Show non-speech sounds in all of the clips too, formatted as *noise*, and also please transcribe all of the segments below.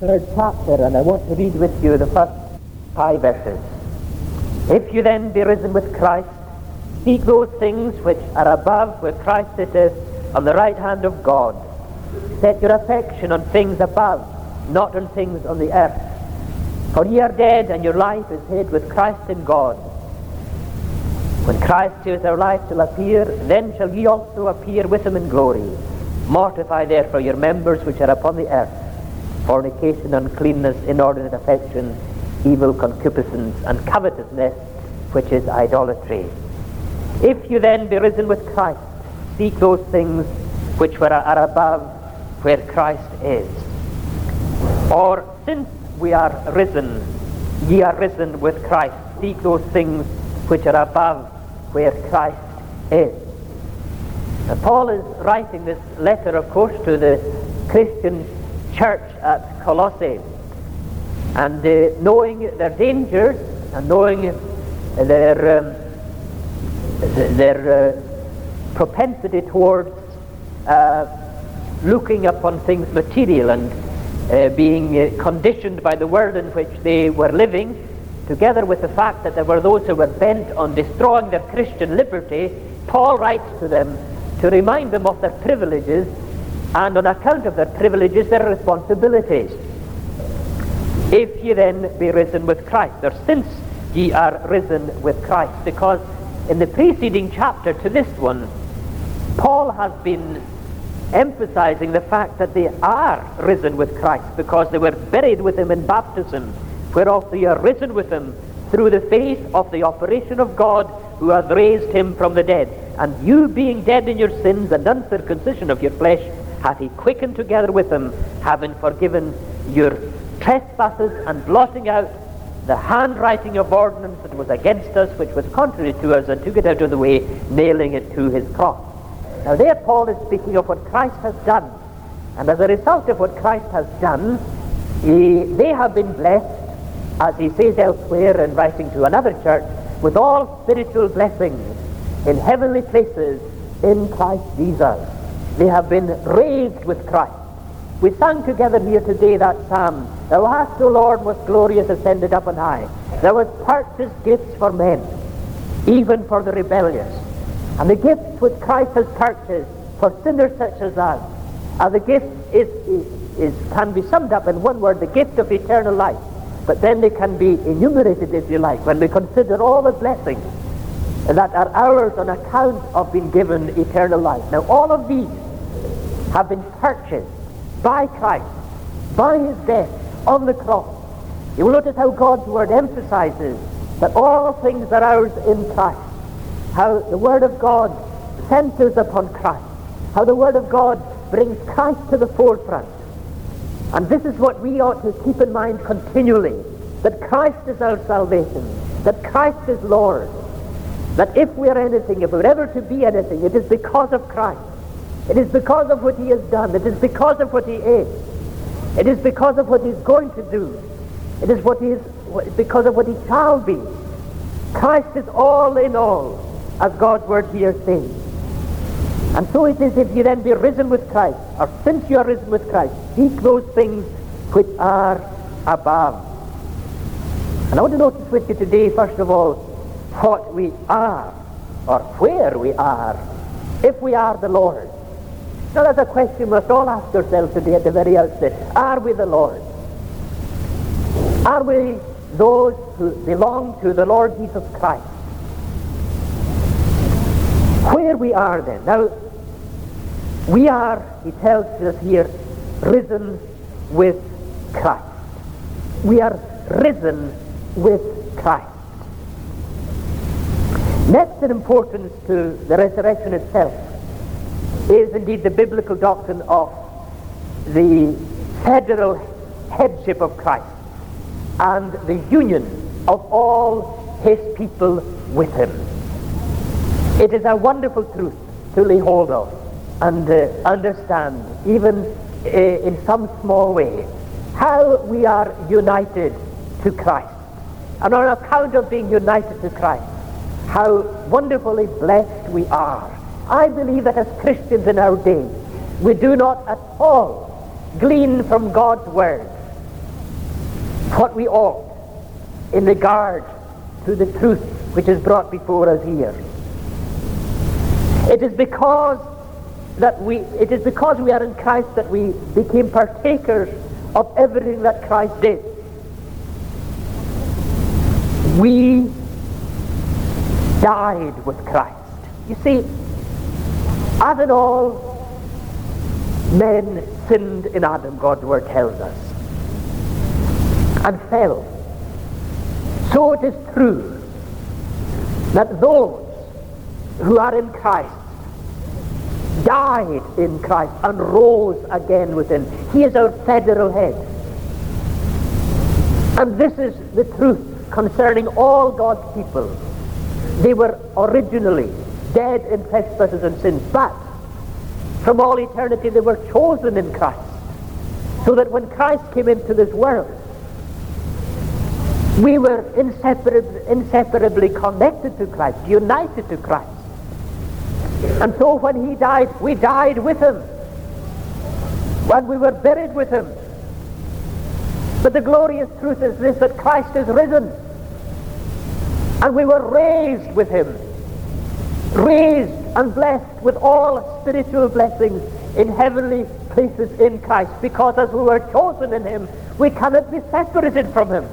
third chapter, and I want to read with you the first five verses. If you then be risen with Christ, seek those things which are above where Christ sitteth on the right hand of God. Set your affection on things above, not on things on the earth. For ye are dead, and your life is hid with Christ in God. When Christ, who is our life, shall appear, then shall ye also appear with him in glory. Mortify therefore your members which are upon the earth, fornication, uncleanness, inordinate affection, evil concupiscence, and covetousness, which is idolatry. If you then be risen with Christ, seek those things which were, are above where Christ is. Or since we are risen, ye are risen with Christ, seek those things which are above where Christ is. Now, Paul is writing this letter, of course, to the Christian church at Colossae. And uh, knowing their dangers and knowing their, um, their uh, propensity towards uh, looking upon things material and uh, being uh, conditioned by the world in which they were living, together with the fact that there were those who were bent on destroying their Christian liberty, Paul writes to them to remind them of their privileges and on account of their privileges, their responsibilities. If ye then be risen with Christ, or since ye are risen with Christ, because in the preceding chapter to this one, Paul has been emphasizing the fact that they are risen with Christ because they were buried with him in baptism whereof they are risen with him through the faith of the operation of God who hath raised him from the dead. And you being dead in your sins and uncircumcision of your flesh, hath he quickened together with him, having forgiven your trespasses and blotting out the handwriting of ordinance that was against us, which was contrary to us, and took it out of the way, nailing it to his cross. Now there Paul is speaking of what Christ has done. And as a result of what Christ has done, he, they have been blessed as he says elsewhere in writing to another church, with all spiritual blessings in heavenly places in Christ Jesus. They have been raised with Christ. We sang together here today that psalm, Thou hast, O Lord, most glorious, ascended up on high. Thou hast purchased gifts for men, even for the rebellious. And the gifts which Christ has purchased for sinners such as us, are the gift is, is, is, can be summed up in one word, the gift of eternal life. But then they can be enumerated, if you like, when we consider all the blessings that are ours on account of being given eternal life. Now, all of these have been purchased by Christ, by his death on the cross. You will notice how God's word emphasizes that all things are ours in Christ. How the word of God centers upon Christ. How the word of God brings Christ to the forefront. And this is what we ought to keep in mind continually, that Christ is our salvation, that Christ is Lord, that if we are anything, if we're ever to be anything, it is because of Christ. It is because of what he has done. It is because of what he is. It is because of what he's going to do. It is what he is, because of what he shall be. Christ is all in all, as God's word here says. And so it is if you then be risen with Christ, or since you are risen with Christ, seek those things which are above. And I want to notice with you today, first of all, what we are, or where we are, if we are the Lord. Now that's a question we must all ask ourselves today at the very outset. Are we the Lord? Are we those who belong to the Lord Jesus Christ? Where we are then. Now, we are, he tells us here, risen with Christ. We are risen with Christ. Next in importance to the resurrection itself is indeed the biblical doctrine of the federal headship of Christ and the union of all his people with him. It is a wonderful truth to lay hold of and uh, understand, even uh, in some small way, how we are united to Christ. And on account of being united to Christ, how wonderfully blessed we are. I believe that as Christians in our day, we do not at all glean from God's Word what we ought in regard to the truth which is brought before us here. It is because that we it is because we are in Christ that we became partakers of everything that Christ did. We died with Christ. You see, as in all men sinned in Adam, God's word tells us, and fell. So it is true that those who are in Christ died in Christ and rose again within. He is our federal head. And this is the truth concerning all God's people. They were originally dead in trespasses and sins, but from all eternity they were chosen in Christ. So that when Christ came into this world, we were inseparably, inseparably connected to Christ, united to Christ. And so when he died, we died with him. When we were buried with him. But the glorious truth is this, that Christ is risen. And we were raised with him. Raised and blessed with all spiritual blessings in heavenly places in Christ. Because as we were chosen in him, we cannot be separated from him.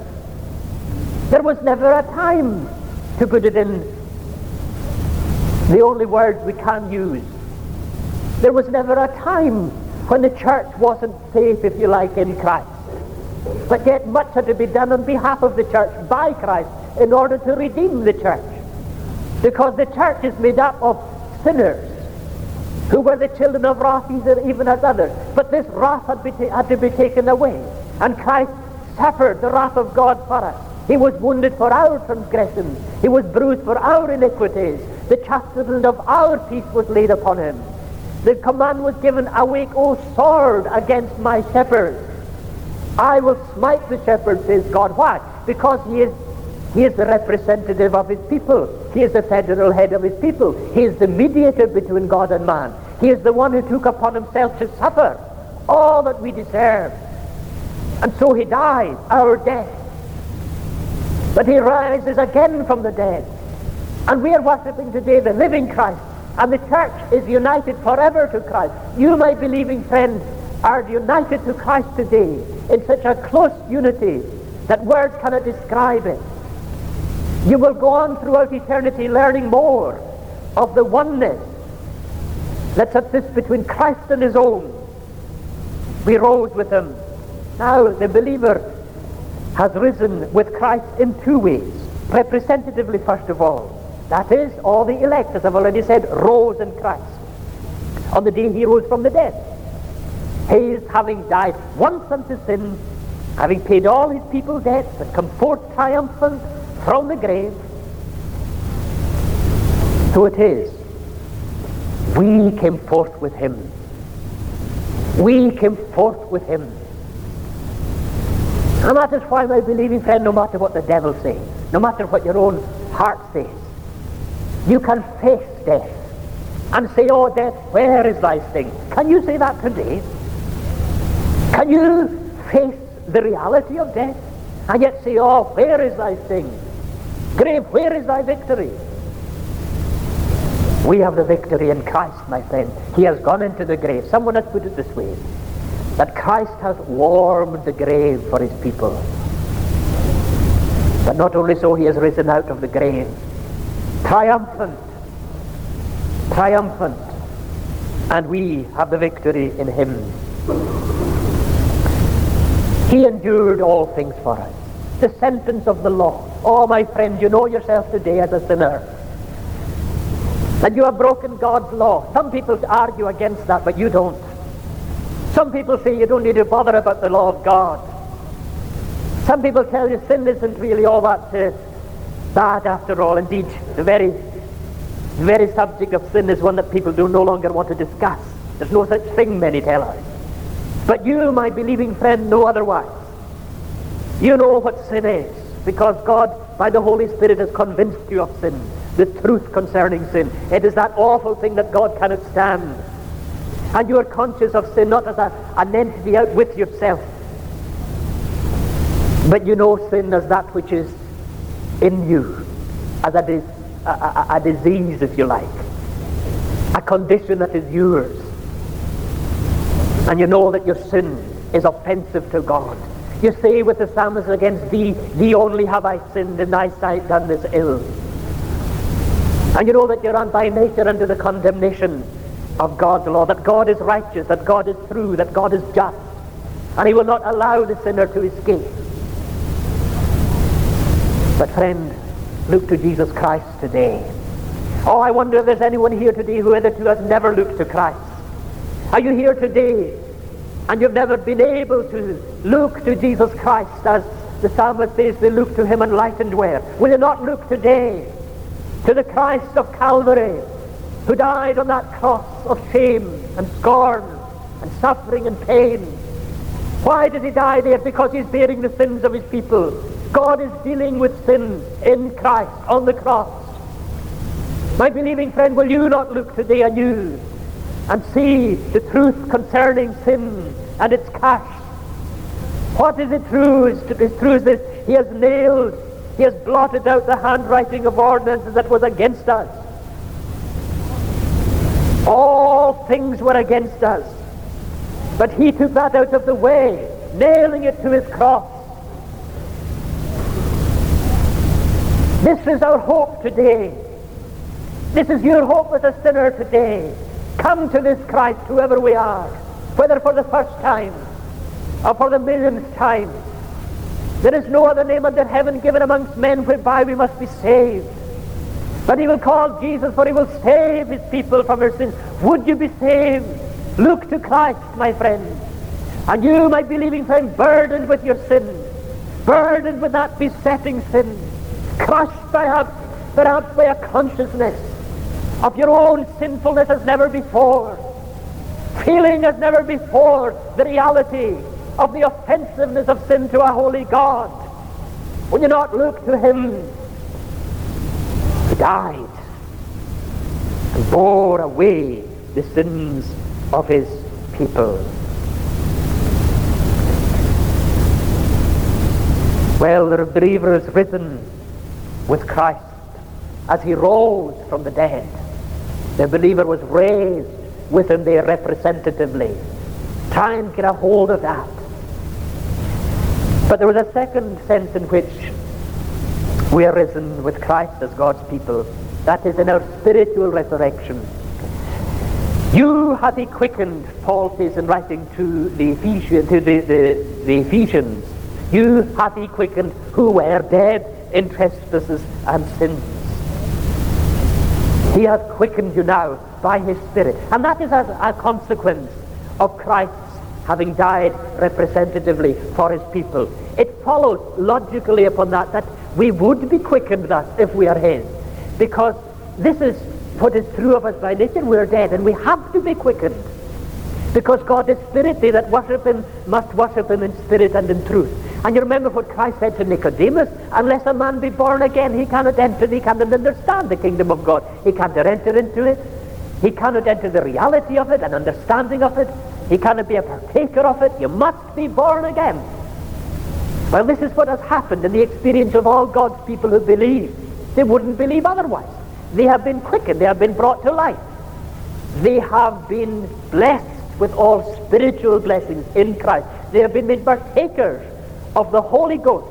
There was never a time to put it in the only words we can use. There was never a time when the church wasn't safe, if you like, in Christ. But yet much had to be done on behalf of the church by Christ in order to redeem the church. Because the church is made up of sinners who were the children of wrath even as others. But this wrath had, ta- had to be taken away. And Christ suffered the wrath of God for us. He was wounded for our transgressions. He was bruised for our iniquities. The chastisement of our peace was laid upon him. The command was given, awake, O sword, against my shepherds. I will smite the shepherd, says God. Why? Because he is, he is the representative of his people. He is the federal head of his people. He is the mediator between God and man. He is the one who took upon himself to suffer all that we deserve. And so he died our death. But he rises again from the dead. And we are worshipping today the living Christ. And the church is united forever to Christ. You, my believing friend, are united to Christ today in such a close unity that words cannot describe it. You will go on throughout eternity learning more of the oneness that subsists between Christ and his own. We rose with him. Now the believer has risen with Christ in two ways. Representatively, first of all. That is, all the elect, as I've already said, rose in Christ on the day he rose from the dead. He is having died once unto sin, having paid all his people's debts, and come forth triumphant from the grave. So it is. We came forth with him. We came forth with him. And that is why, my believing friend, no matter what the devil says, no matter what your own heart says, you can face death and say, Oh, death, where is thy sting? Can you say that today? Can you face the reality of death and yet say, Oh, where is thy sting? Grave, where is thy victory? We have the victory in Christ, my friend. He has gone into the grave. Someone has put it this way that Christ has warmed the grave for his people. But not only so, he has risen out of the grave, triumphant, triumphant, and we have the victory in him. He endured all things for us. The sentence of the law. Oh, my friend, you know yourself today as a sinner. And you have broken God's law. Some people argue against that, but you don't. Some people say you don't need to bother about the law of God. Some people tell you sin isn't really all that uh, bad after all. Indeed, the very, the very subject of sin is one that people do no longer want to discuss. There's no such thing, many tell us. But you, my believing friend, know otherwise. You know what sin is, because God, by the Holy Spirit, has convinced you of sin, the truth concerning sin. It is that awful thing that God cannot stand. And you are conscious of sin not as a, an entity out with yourself, But you know sin as that which is in you, as a, dis- a, a, a disease, if you like, a condition that is yours. And you know that your sin is offensive to God. You say with the psalmist against thee, thee only have I sinned, in thy sight done this ill. And you know that you're on by nature under the condemnation of God's law, that God is righteous, that God is true, that God is just, and he will not allow the sinner to escape. But friend, look to Jesus Christ today. Oh, I wonder if there's anyone here today who hitherto has never looked to Christ. Are you here today and you've never been able to look to Jesus Christ as the psalmist says they look to him enlightened where? Will you not look today to the Christ of Calvary who died on that cross of shame and scorn and suffering and pain? Why did he die there? Because he's bearing the sins of his people. God is dealing with sin in Christ on the cross. My believing friend, will you not look today anew and see the truth concerning sin and its cash. What is it true? It's true is this. He has nailed, he has blotted out the handwriting of ordinances that was against us. All things were against us. But he took that out of the way, nailing it to his cross. This is our hope today. This is your hope as a sinner today. Come to this Christ, whoever we are, whether for the first time or for the millionth time. There is no other name under heaven given amongst men whereby we must be saved. But he will call Jesus, for he will save his people from their sins. Would you be saved? Look to Christ, my friend. And you, my believing friend, burdened with your sin, burdened with that besetting sin, crushed perhaps, perhaps by a consciousness of your own sinfulness as never before, feeling as never before the reality of the offensiveness of sin to a holy God. Will you not look to him who died and bore away the sins of his people? Well, the believer is risen with Christ as he rose from the dead. The believer was raised with him there representatively. Time a hold of that. But there was a second sense in which we are risen with Christ as God's people. That is in our spiritual resurrection. You hath he quickened, Paul says in writing to the Ephesians, to the, the, the Ephesians. You hath he quickened who were dead in trespasses and sins. He has quickened you now by his Spirit. And that is as a consequence of Christ's having died representatively for his people. It follows logically upon that that we would be quickened thus if we are his. Because this is what is true of us by nature. We are dead and we have to be quickened. Because God is spirit, they that worship him must worship him in spirit and in truth. And you remember what Christ said to Nicodemus, unless a man be born again, he cannot enter, he cannot understand the kingdom of God. He cannot enter into it. He cannot enter the reality of it, an understanding of it. He cannot be a partaker of it. You must be born again. Well, this is what has happened in the experience of all God's people who believe. They wouldn't believe otherwise. They have been quickened. They have been brought to life. They have been blessed with all spiritual blessings in Christ. They have been made partakers of the Holy Ghost.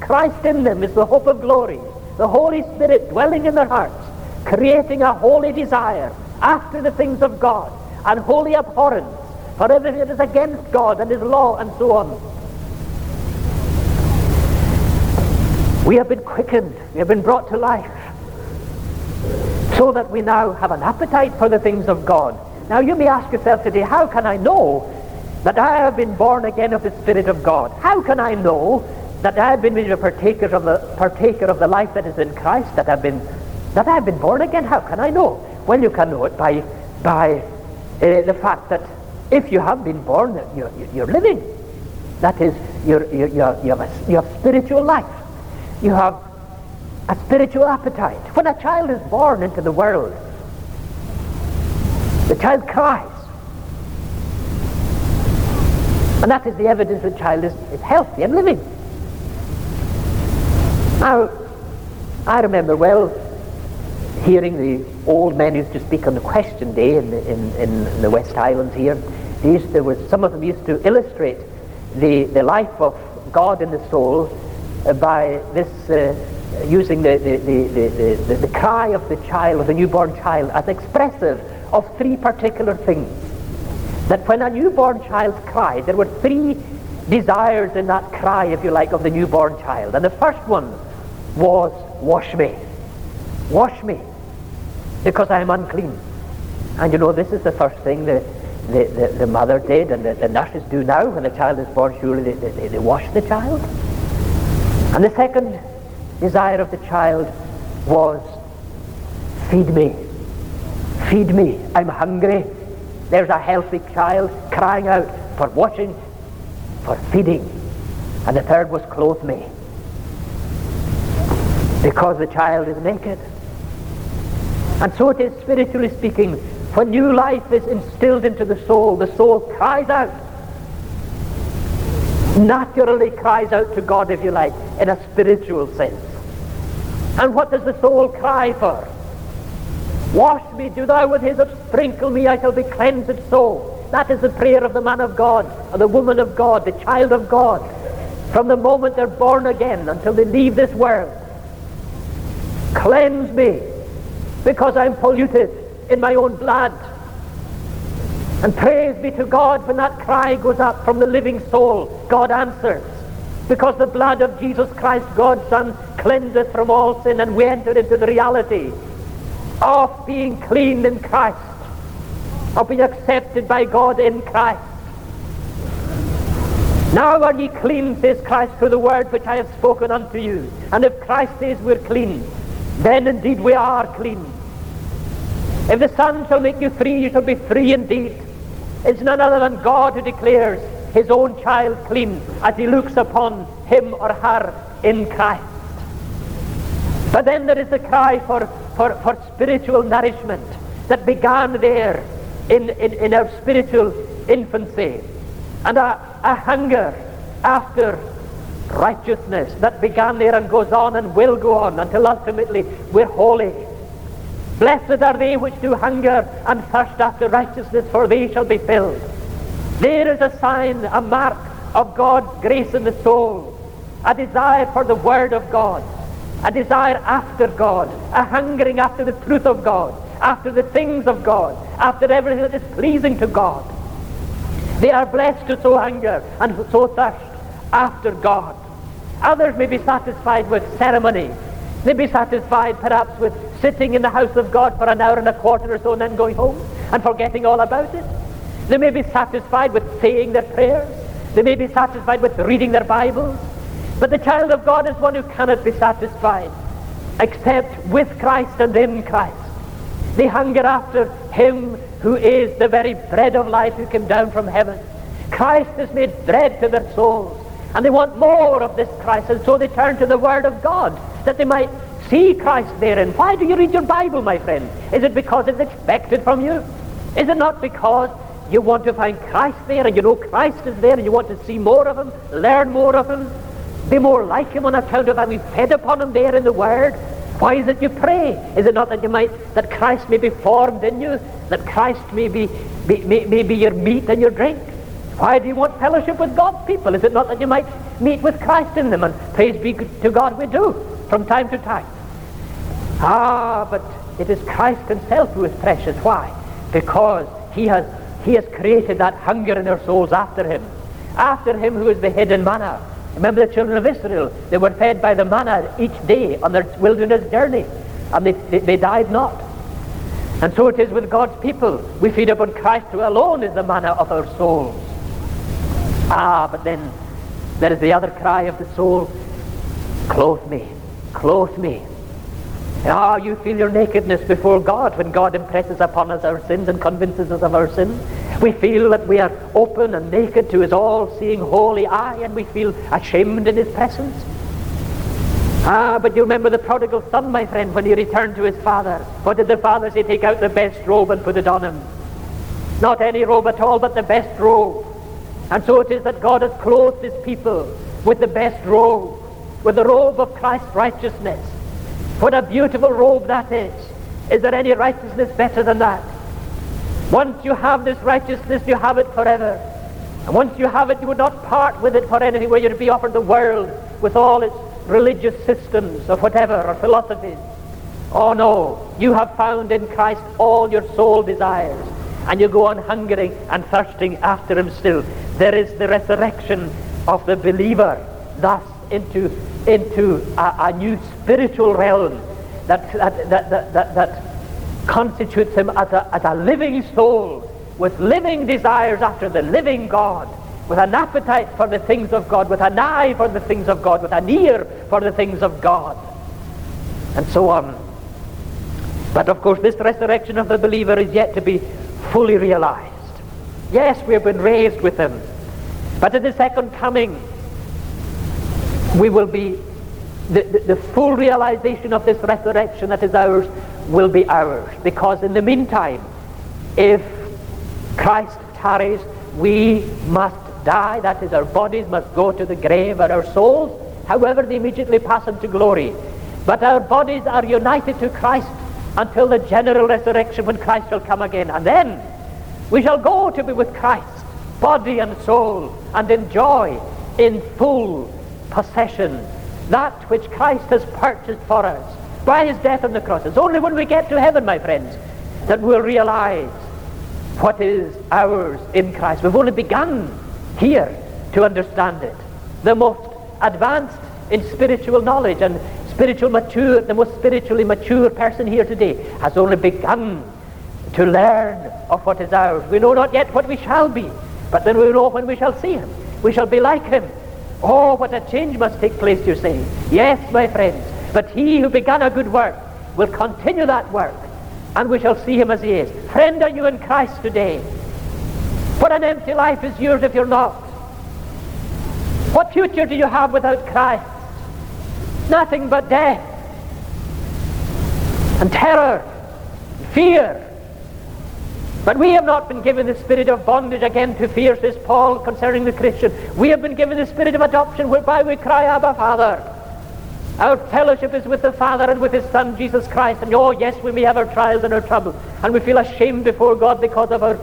Christ in them is the hope of glory. The Holy Spirit dwelling in their hearts, creating a holy desire after the things of God and holy abhorrence for everything that is against God and His law and so on. We have been quickened. We have been brought to life so that we now have an appetite for the things of God now you may ask yourself today, how can I know that I have been born again of the Spirit of God? How can I know that I have been made a partaker of the partaker of the life that is in Christ, that I've been that I've been born again? How can I know? Well, you can know it by by uh, the fact that if you have been born, you're, you're living. That is, you're, you're, you, have a, you have spiritual life. You have a spiritual appetite. When a child is born into the world, the child cries. And that is the evidence that the child is, is healthy and living. Now, I remember well hearing the old men used to speak on the question day in the, in, in the West Islands here. These, there was, some of them used to illustrate the, the life of God in the soul uh, by this uh, using the, the, the, the, the cry of the child, of the newborn child, as expressive of three particular things. That when a newborn child cried, there were three desires in that cry, if you like, of the newborn child. And the first one was, Wash me. Wash me, because I am unclean. And you know, this is the first thing the, the, the, the mother did and the, the, nurses do now when the child is born. Surely they, they, they wash the child. And the second desire of the child was, Feed me. Feed me. I'm hungry. There's a healthy child crying out for washing, for feeding. And the third was, Clothe me. Because the child is naked. And so it is spiritually speaking. When new life is instilled into the soul, the soul cries out. Naturally cries out to God, if you like, in a spiritual sense. And what does the soul cry for? Wash me, do thou with hyssop, sprinkle me, I shall be cleansed so. That is the prayer of the man of God, or the woman of God, the child of God. From the moment they're born again until they leave this world. Cleanse me, because I'm polluted in my own blood. And praise be to God when that cry goes up from the living soul, God answers. Because the blood of Jesus Christ, God's Son, cleanseth from all sin, and we enter into the reality of being clean in Christ, of being accepted by God in Christ. Now are ye clean, says Christ, through the word which I have spoken unto you. And if Christ says we're clean, then indeed we are clean. If the Son shall make you free, you shall be free indeed. It's none other than God who declares his own child clean as he looks upon him or her in Christ. But then there is a cry for, for, for spiritual nourishment that began there in, in, in our spiritual infancy. And a, a hunger after righteousness that began there and goes on and will go on until ultimately we're holy. Blessed are they which do hunger and thirst after righteousness, for they shall be filled. There is a sign, a mark of God's grace in the soul, a desire for the Word of God, a desire after God, a hungering after the truth of God, after the things of God, after everything that is pleasing to God. They are blessed to so hunger and so thirst after God. Others may be satisfied with ceremony. They may be satisfied perhaps with sitting in the house of God for an hour and a quarter or so and then going home and forgetting all about it. They may be satisfied with saying their prayers. They may be satisfied with reading their Bibles. But the child of God is one who cannot be satisfied except with Christ and in Christ. They hunger after him who is the very bread of life who came down from heaven. Christ has made bread to their souls. And they want more of this Christ. And so they turn to the Word of God that they might see Christ therein. Why do you read your Bible, my friend? Is it because it's expected from you? Is it not because you want to find Christ there and you know Christ is there and you want to see more of him, learn more of him, be more like him on account of having fed upon him there in the Word? Why is it you pray? Is it not that you might that Christ may be formed in you, that Christ may be, be may, may be your meat and your drink? Why do you want fellowship with God's people? Is it not that you might meet with Christ in them? And praise be to God we do from time to time. Ah, but it is Christ himself who is precious. Why? Because he has he has created that hunger in our souls after him. After him who is the hidden manna. Remember the children of Israel, they were fed by the manna each day on their wilderness journey, and they, they, they died not. And so it is with God's people. We feed upon Christ who alone is the manna of our souls. Ah, but then there is the other cry of the soul, clothe me, clothe me. Ah, you feel your nakedness before God when God impresses upon us our sins and convinces us of our sins. We feel that we are open and naked to his all-seeing holy eye and we feel ashamed in his presence. Ah, but you remember the prodigal son, my friend, when he returned to his father. What did the father say? Take out the best robe and put it on him. Not any robe at all, but the best robe. And so it is that God has clothed his people with the best robe. with the robe of Christ's righteousness. What a beautiful robe that is. Is there any righteousness better than that? Once you have this righteousness, you have it forever. And once you have it, you would not part with it for anything where you'd be offered the world with all its religious systems of whatever, or philosophies. Oh no, you have found in Christ all your soul desires, and you go on hungering and thirsting after him still. There is the resurrection of the believer, thus into, into a, a new spiritual realm that, that, that, that, that, that constitutes him as a, as a living soul with living desires after the living God, with an appetite for the things of God, with an eye for the things of God, with an ear for the things of God, and so on. But of course, this resurrection of the believer is yet to be fully realized. Yes, we have been raised with him. But at the second coming, we will be, the, the, the full realization of this resurrection that is ours will be ours. Because in the meantime, if Christ tarries, we must die. That is, our bodies must go to the grave, and our souls, however, they immediately pass into glory. But our bodies are united to Christ until the general resurrection when Christ shall come again. And then we shall go to be with Christ, body and soul, and enjoy in full possession that which Christ has purchased for us by his death on the cross. It's only when we get to heaven, my friends, that we'll realize what is ours in Christ. We've only begun here to understand it. The most advanced in spiritual knowledge and spiritual mature, the most spiritually mature person here today has only begun to learn of what is ours. We know not yet what we shall be, but then we know when we shall see him. We shall be like him. Oh, what a change must take place, you say. Yes, my friends, but he who began a good work will continue that work, and we shall see him as he is. Friend, are you in Christ today? What an empty life is yours if you're not. What future do you have without Christ? Nothing but death and terror, fear. But we have not been given the spirit of bondage again to fear, says Paul concerning the Christian. We have been given the spirit of adoption whereby we cry, Abba, Father. Our fellowship is with the Father and with His Son, Jesus Christ. And oh, yes, we may have our trials and our troubles. And we feel ashamed before God because of our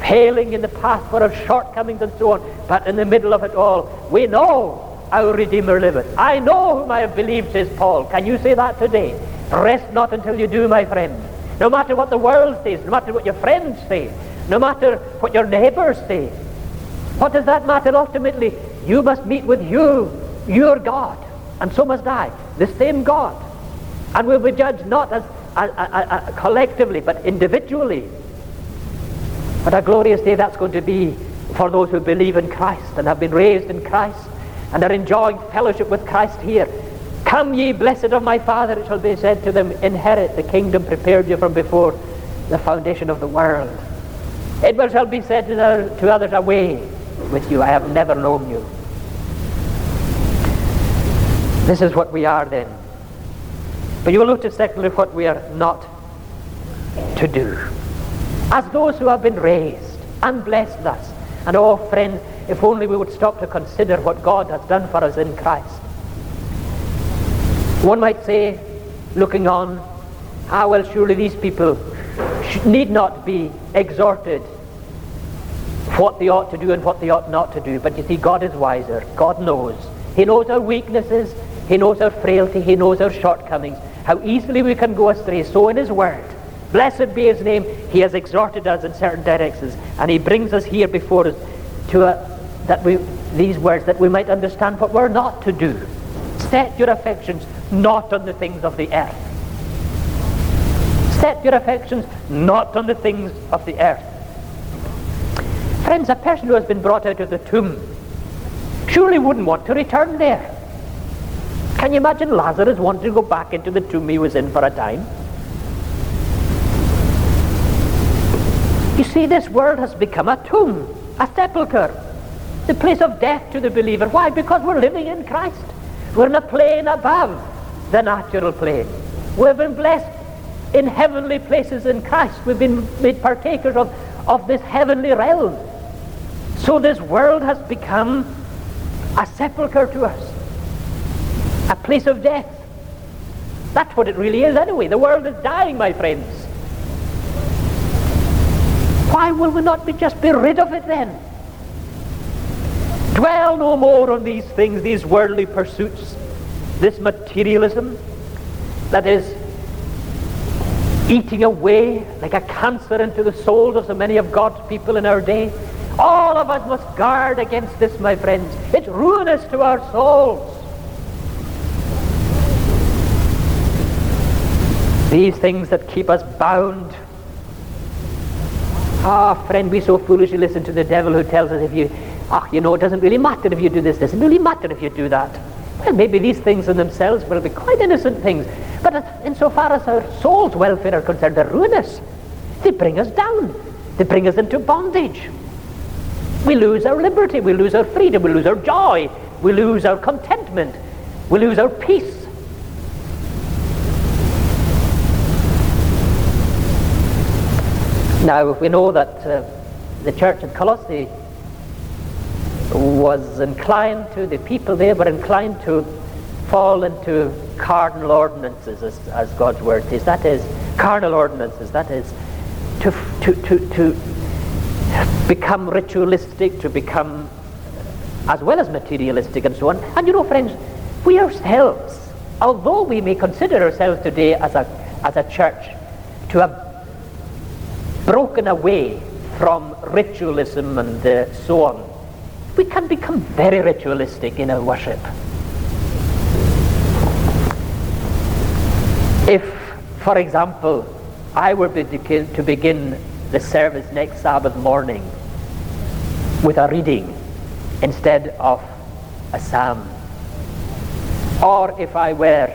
failing in the past, for our shortcomings and so on. But in the middle of it all, we know our Redeemer liveth. I know whom I have believed, says Paul. Can you say that today? Rest not until you do, my friend. No matter what the world says, no matter what your friends say, no matter what your neighbors say. What does that matter ultimately? You must meet with you, your God, and so must I, the same God. And we'll be judged not as, as, as, as collectively, but individually. What a glorious day that's going to be for those who believe in Christ and have been raised in Christ and are enjoying fellowship with Christ here. Come ye blessed of my Father, it shall be said to them, inherit the kingdom prepared you from before the foundation of the world. It shall be said to, the, to others, away with you, I have never known you. This is what we are then. But you will notice secondly what we are not to do. As those who have been raised and blessed thus, and oh friends, if only we would stop to consider what God has done for us in Christ. One might say, looking on, ah, well, surely these people need not be exhorted what they ought to do and what they ought not to do. But you see, God is wiser. God knows. He knows our weaknesses. He knows our frailty. He knows our shortcomings. How easily we can go astray. So in His Word, blessed be His name, He has exhorted us in certain directions. And He brings us here before us to a, that we, these words, that we might understand what we're not to do. Set your affections not on the things of the earth. Set your affections not on the things of the earth. Friends, a person who has been brought out of the tomb surely wouldn't want to return there. Can you imagine Lazarus wanting to go back into the tomb he was in for a time? You see, this world has become a tomb, a sepulchre the place of death to the believer. Why? Because we're living in Christ. We're in a plane above the natural plane. We've been blessed in heavenly places in Christ. We've been made partakers of, of this heavenly realm. So this world has become a sepulchre to us. a place of death. That's what it really is anyway. The world is dying, my friends. Why will we not be just be rid of it then? Dwell no more on these things, these worldly pursuits, this materialism that is eating away like a cancer into the souls of so many of God's people in our day. All of us must guard against this, my friends. It's ruinous to our souls. These things that keep us bound. Ah, friend, we so foolishly listen to the devil who tells us if you, ah, you know, it doesn't really matter if you do this, it doesn't really matter if you do that. Well, maybe these things in themselves will be quite innocent things, but insofar as our soul's welfare are concerned, they're ruinous. They bring us down. They bring us into bondage. We lose our liberty, we lose our freedom, we lose our joy, we lose our contentment, we lose our peace. Now, we know that uh, the church at Colossae was inclined to, the people there were inclined to fall into carnal ordinances, as, as God's word is. That is, carnal ordinances. That is, to, to, to, to become ritualistic, to become as well as materialistic and so on. And you know, friends, we ourselves, although we may consider ourselves today as a, as a church to have broken away from ritualism and uh, so on, we can become very ritualistic in our worship. If, for example, I were to begin the service next Sabbath morning with a reading instead of a psalm, or if I were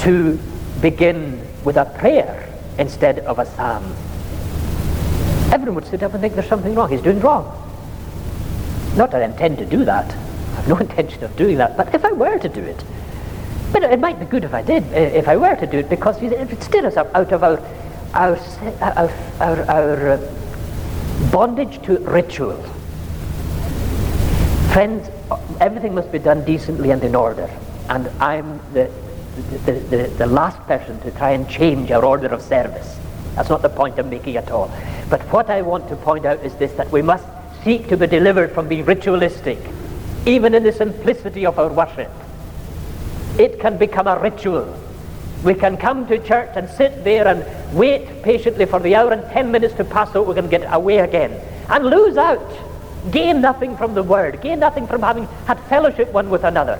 to begin with a prayer instead of a psalm, everyone would sit up and think there's something wrong. He's doing wrong. Not that I intend to do that. I have no *laughs* intention of doing that. But if I were to do it, but it might be good if I did, if I were to do it, because it still us out of our, our, our, our, our uh, bondage to ritual. Friends, everything must be done decently and in order. And I'm the, the, the, the, last person to try and change our order of service. That's not the point I'm making at all. But what I want to point out is this that we must seek to be delivered from being ritualistic, even in the simplicity of our worship. It can become a ritual. We can come to church and sit there and wait patiently for the hour and ten minutes to pass out. We can get away again and lose out, gain nothing from the word, gain nothing from having had fellowship one with another.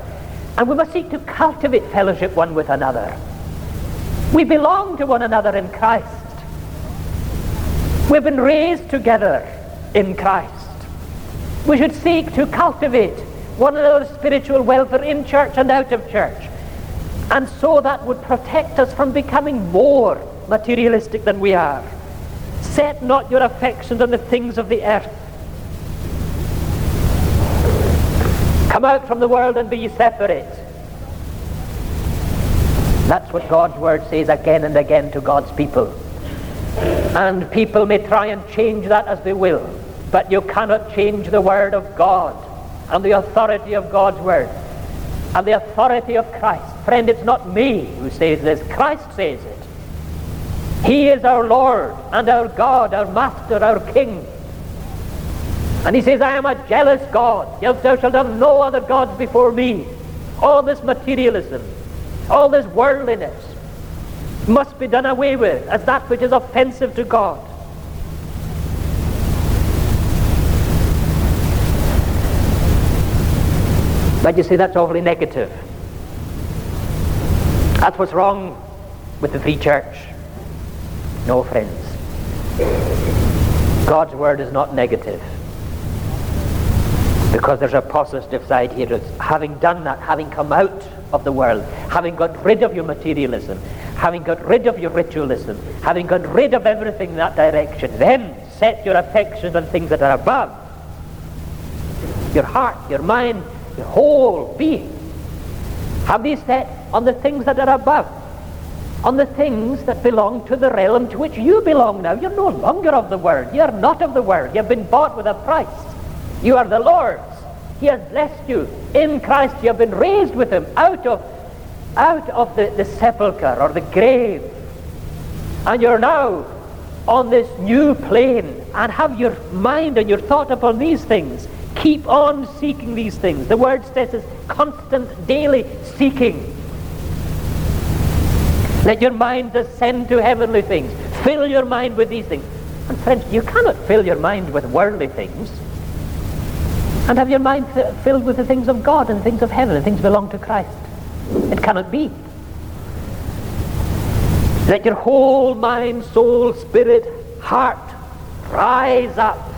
And we must seek to cultivate fellowship one with another. We belong to one another in Christ. We've been raised together in Christ. We should seek to cultivate one another's spiritual welfare in church and out of church. And so that would protect us from becoming more materialistic than we are. Set not your affections on the things of the earth. Come out from the world and be separate. That's what God's word says again and again to God's people. And people may try and change that as they will. But you cannot change the Word of God and the authority of God's Word and the authority of Christ. Friend, it's not me who says this. Christ says it. He is our Lord and our God, our Master, our King. And he says, I am a jealous God. Thou shalt have no other gods before me. All this materialism, all this worldliness must be done away with as that which is offensive to God. But you see, that's awfully negative. That's what's wrong with the free church. No, friends. God's word is not negative. Because there's a positive side here. It's having done that, having come out of the world, having got rid of your materialism, having got rid of your ritualism, having got rid of everything in that direction, then set your affections on things that are above. Your heart, your mind, the whole being. Have these set on the things that are above, on the things that belong to the realm to which you belong now. You're no longer of the world. You're not of the world. You've been bought with a price. You are the Lord's. He has blessed you. In Christ you have been raised with him out of, out of the, the sepulchre or the grave. And you're now on this new plane and have your mind and your thought upon these things. Keep on seeking these things. The word says it's constant, daily seeking. Let your mind ascend to heavenly things. Fill your mind with these things. And friends, you cannot fill your mind with worldly things and have your mind filled with the things of God and things of heaven and things belong to Christ. It cannot be. Let your whole mind, soul, spirit, heart rise up.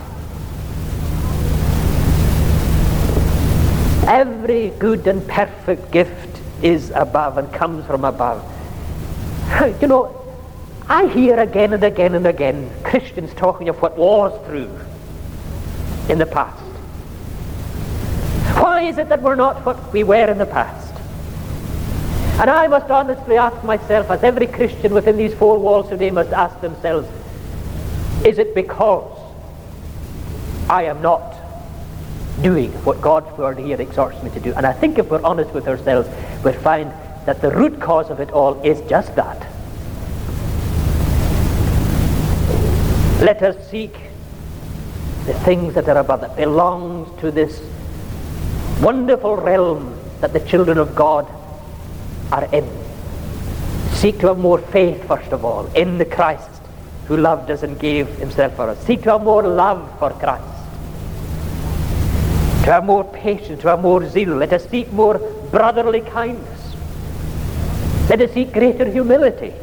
Every good and perfect gift is above and comes from above. *laughs* You know, I hear again and again and again Christians talking of what was true in the past. Why is it that we're not what we were in the past? And I must honestly ask myself, as every Christian within these four walls today must ask themselves, is it because I am not doing what God's word here exhorts me to do? And I think if we're honest with ourselves, we'll find that the root cause of it all is just that. Let us seek the things that are above, that belongs to this wonderful realm that the children of God are in. Seek to have more faith, first of all, in the Christ who loved us and gave himself for us. Seek to have more love for Christ. To have more patience, to have more zeal. Let us seek more brotherly kindness. Let us seek greater humility.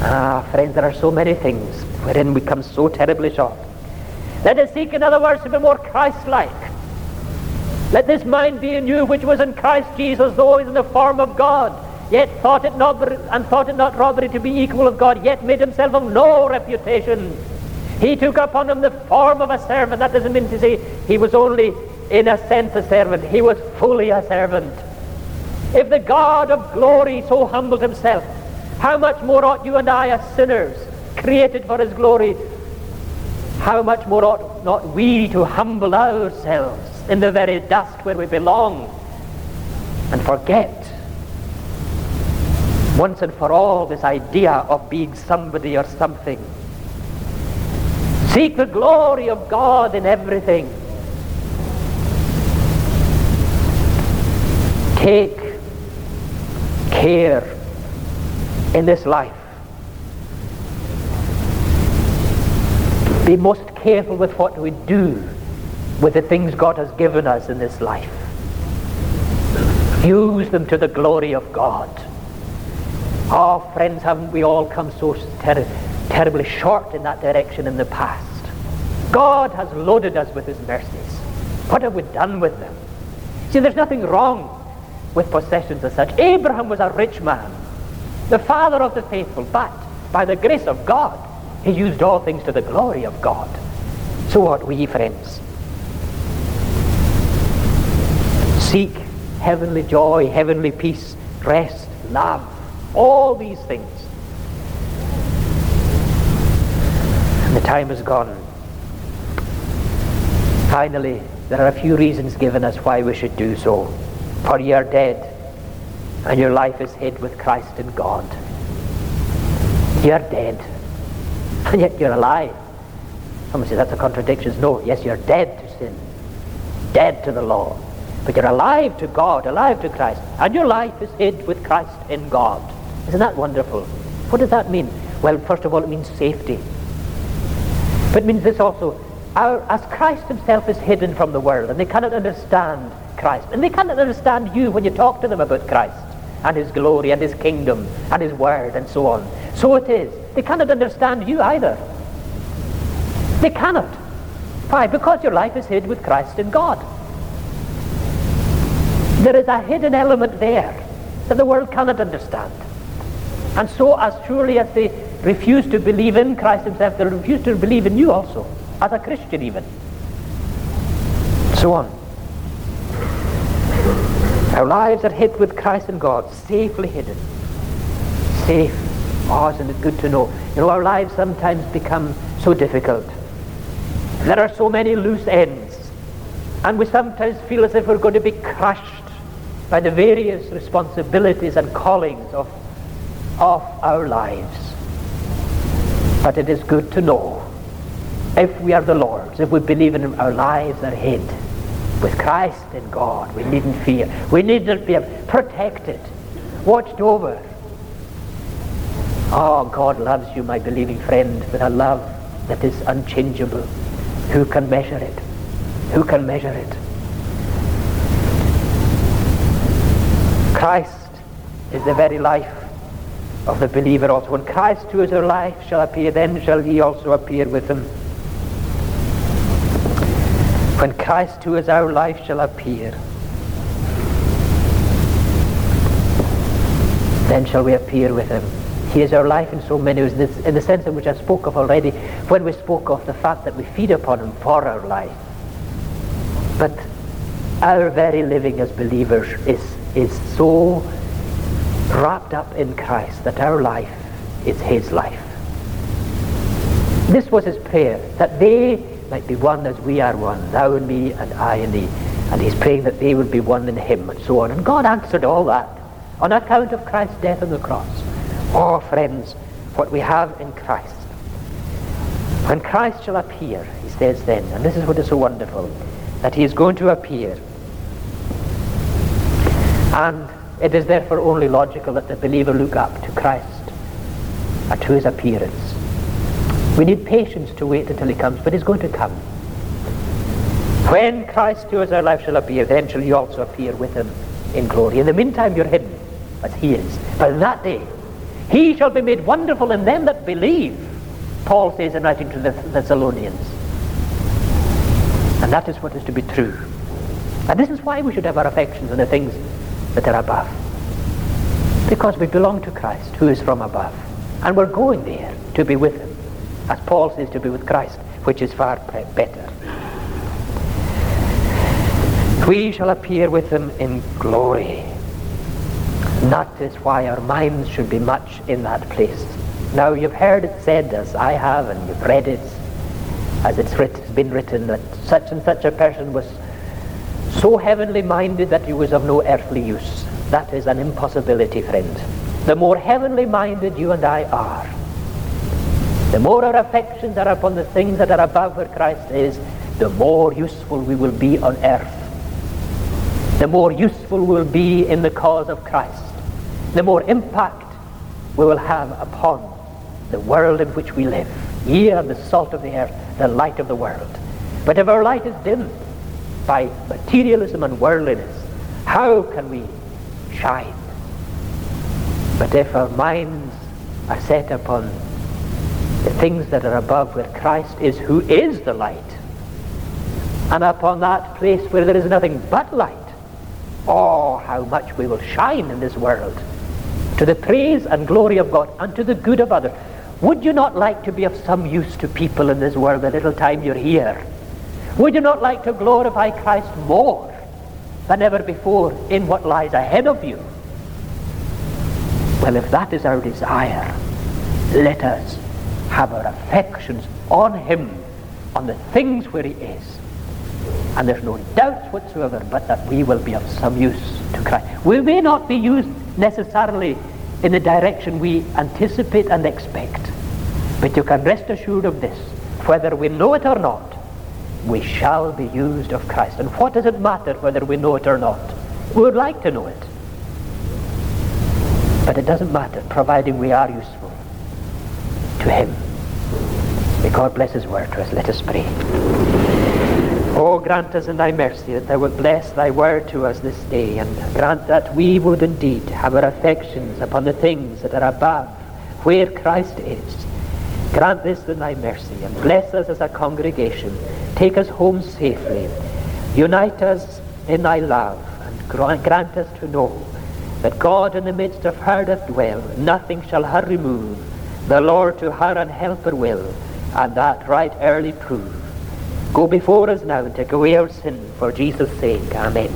Ah, friends, there are so many things wherein we come so terribly short. Let us seek, in other words, to be more Christ-like. Let this mind be in you which was in Christ Jesus, though in the form of God, yet thought it not and thought it not robbery to be equal with God, yet made himself of no reputation. He took upon him the form of a servant. That doesn't mean to say he was only in a sense a servant. He was fully a servant. If the God of glory so humbled himself, how much more ought you and I, as sinners, created for his glory, how much more ought not we to humble ourselves in the very dust where we belong and forget once and for all this idea of being somebody or something. Seek the glory of God in everything. Take care in this life. Be most careful with what we do with the things God has given us in this life. Use them to the glory of God. Oh, friends, haven't we all come so ter- terribly short in that direction in the past? God has loaded us with His mercies. What have we done with them? See, there's nothing wrong with possessions as such. Abraham was a rich man, the father of the faithful, but by the grace of God, he used all things to the glory of God. So ought we, friends. Seek heavenly joy, heavenly peace, rest, love, all these things. The time is gone. Finally, there are a few reasons given us why we should do so. For ye are dead, and your life is hid with Christ in God. You are dead, and yet you're alive. Someone says that's a contradiction. No, yes, you're dead to sin, dead to the law. But you're alive to God, alive to Christ, and your life is hid with Christ in God. Isn't that wonderful? What does that mean? Well, first of all, it means safety. But it means this also. Our, as Christ himself is hidden from the world, and they cannot understand Christ. And they cannot understand you when you talk to them about Christ and his glory and his kingdom and his word and so on. So it is. They cannot understand you either. They cannot. Why? Because your life is hid with Christ in God. There is a hidden element there that the world cannot understand. And so as surely as they refuse to believe in Christ himself, they'll refuse to believe in you also, as a Christian even. So on. Our lives are hid with Christ and God, safely hidden. Safe. Oh, isn't it good to know? You know, our lives sometimes become so difficult. There are so many loose ends. And we sometimes feel as if we're going to be crushed by the various responsibilities and callings of, of our lives. But it is good to know if we are the Lord's, if we believe in Him, our lives are hid with Christ in God. We needn't fear. We needn't be protected, watched over. Oh, God loves you, my believing friend, with a love that is unchangeable. Who can measure it? Who can measure it? Christ is the very life of the believer also. When Christ who is our life shall appear, then shall ye also appear with him. When Christ who is our life shall appear, then shall we appear with him. He is our life in so many ways, in the sense in which I spoke of already when we spoke of the fact that we feed upon him for our life. But our very living as believers is, is so wrapped up in Christ that our life is his life. This was his prayer, that they might be one as we are one, thou and me and I and thee. And he's praying that they would be one in him and so on. And God answered all that on account of Christ's death on the cross. Oh, friends, what we have in Christ. When Christ shall appear, he says then, and this is what is so wonderful, that he is going to appear. And it is therefore only logical that the believer look up to Christ and to his appearance. We need patience to wait until he comes, but he's going to come. When Christ who is our life shall appear, then shall you also appear with him in glory. In the meantime you're hidden, as he is. But in that day, he shall be made wonderful in them that believe, Paul says in writing to the Thessalonians. And that is what is to be true. And this is why we should have our affections on the things that are above. Because we belong to Christ, who is from above. And we're going there to be with him. As Paul says, to be with Christ, which is far better. We shall appear with him in glory. That is why our minds should be much in that place. Now you've heard it said, as I have, and you've read it, as it's writ- been written, that such and such a person was so heavenly minded that he was of no earthly use. That is an impossibility, friend. The more heavenly minded you and I are, the more our affections are upon the things that are above where Christ is, the more useful we will be on earth. The more useful we will be in the cause of Christ. The more impact we will have upon the world in which we live. Ye are the salt of the earth, the light of the world. But if our light is dimmed, by materialism and worldliness, how can we shine? But if our minds are set upon the things that are above where Christ is, who is the light, and upon that place where there is nothing but light, oh, how much we will shine in this world to the praise and glory of God and to the good of others. Would you not like to be of some use to people in this world the little time you're here? Would you not like to glorify Christ more than ever before in what lies ahead of you? Well, if that is our desire, let us have our affections on Him, on the things where He is. And there's no doubt whatsoever but that we will be of some use to Christ. We may not be used necessarily in the direction we anticipate and expect, but you can rest assured of this, whether we know it or not, we shall be used of Christ. And what does it matter whether we know it or not? We would like to know it. But it doesn't matter, providing we are useful to Him. May God bless His word to us. Let us pray. Oh, grant us in thy mercy that thou wilt bless thy word to us this day, and grant that we would indeed have our affections upon the things that are above, where Christ is. Grant this in thy mercy, and bless us as a congregation Take us home safely. Unite us in thy love and grant us to know that God in the midst of her doth dwell. Nothing shall her remove. The Lord to her an helper will, and that right early prove. Go before us now and take away our sin for Jesus' sake. Amen.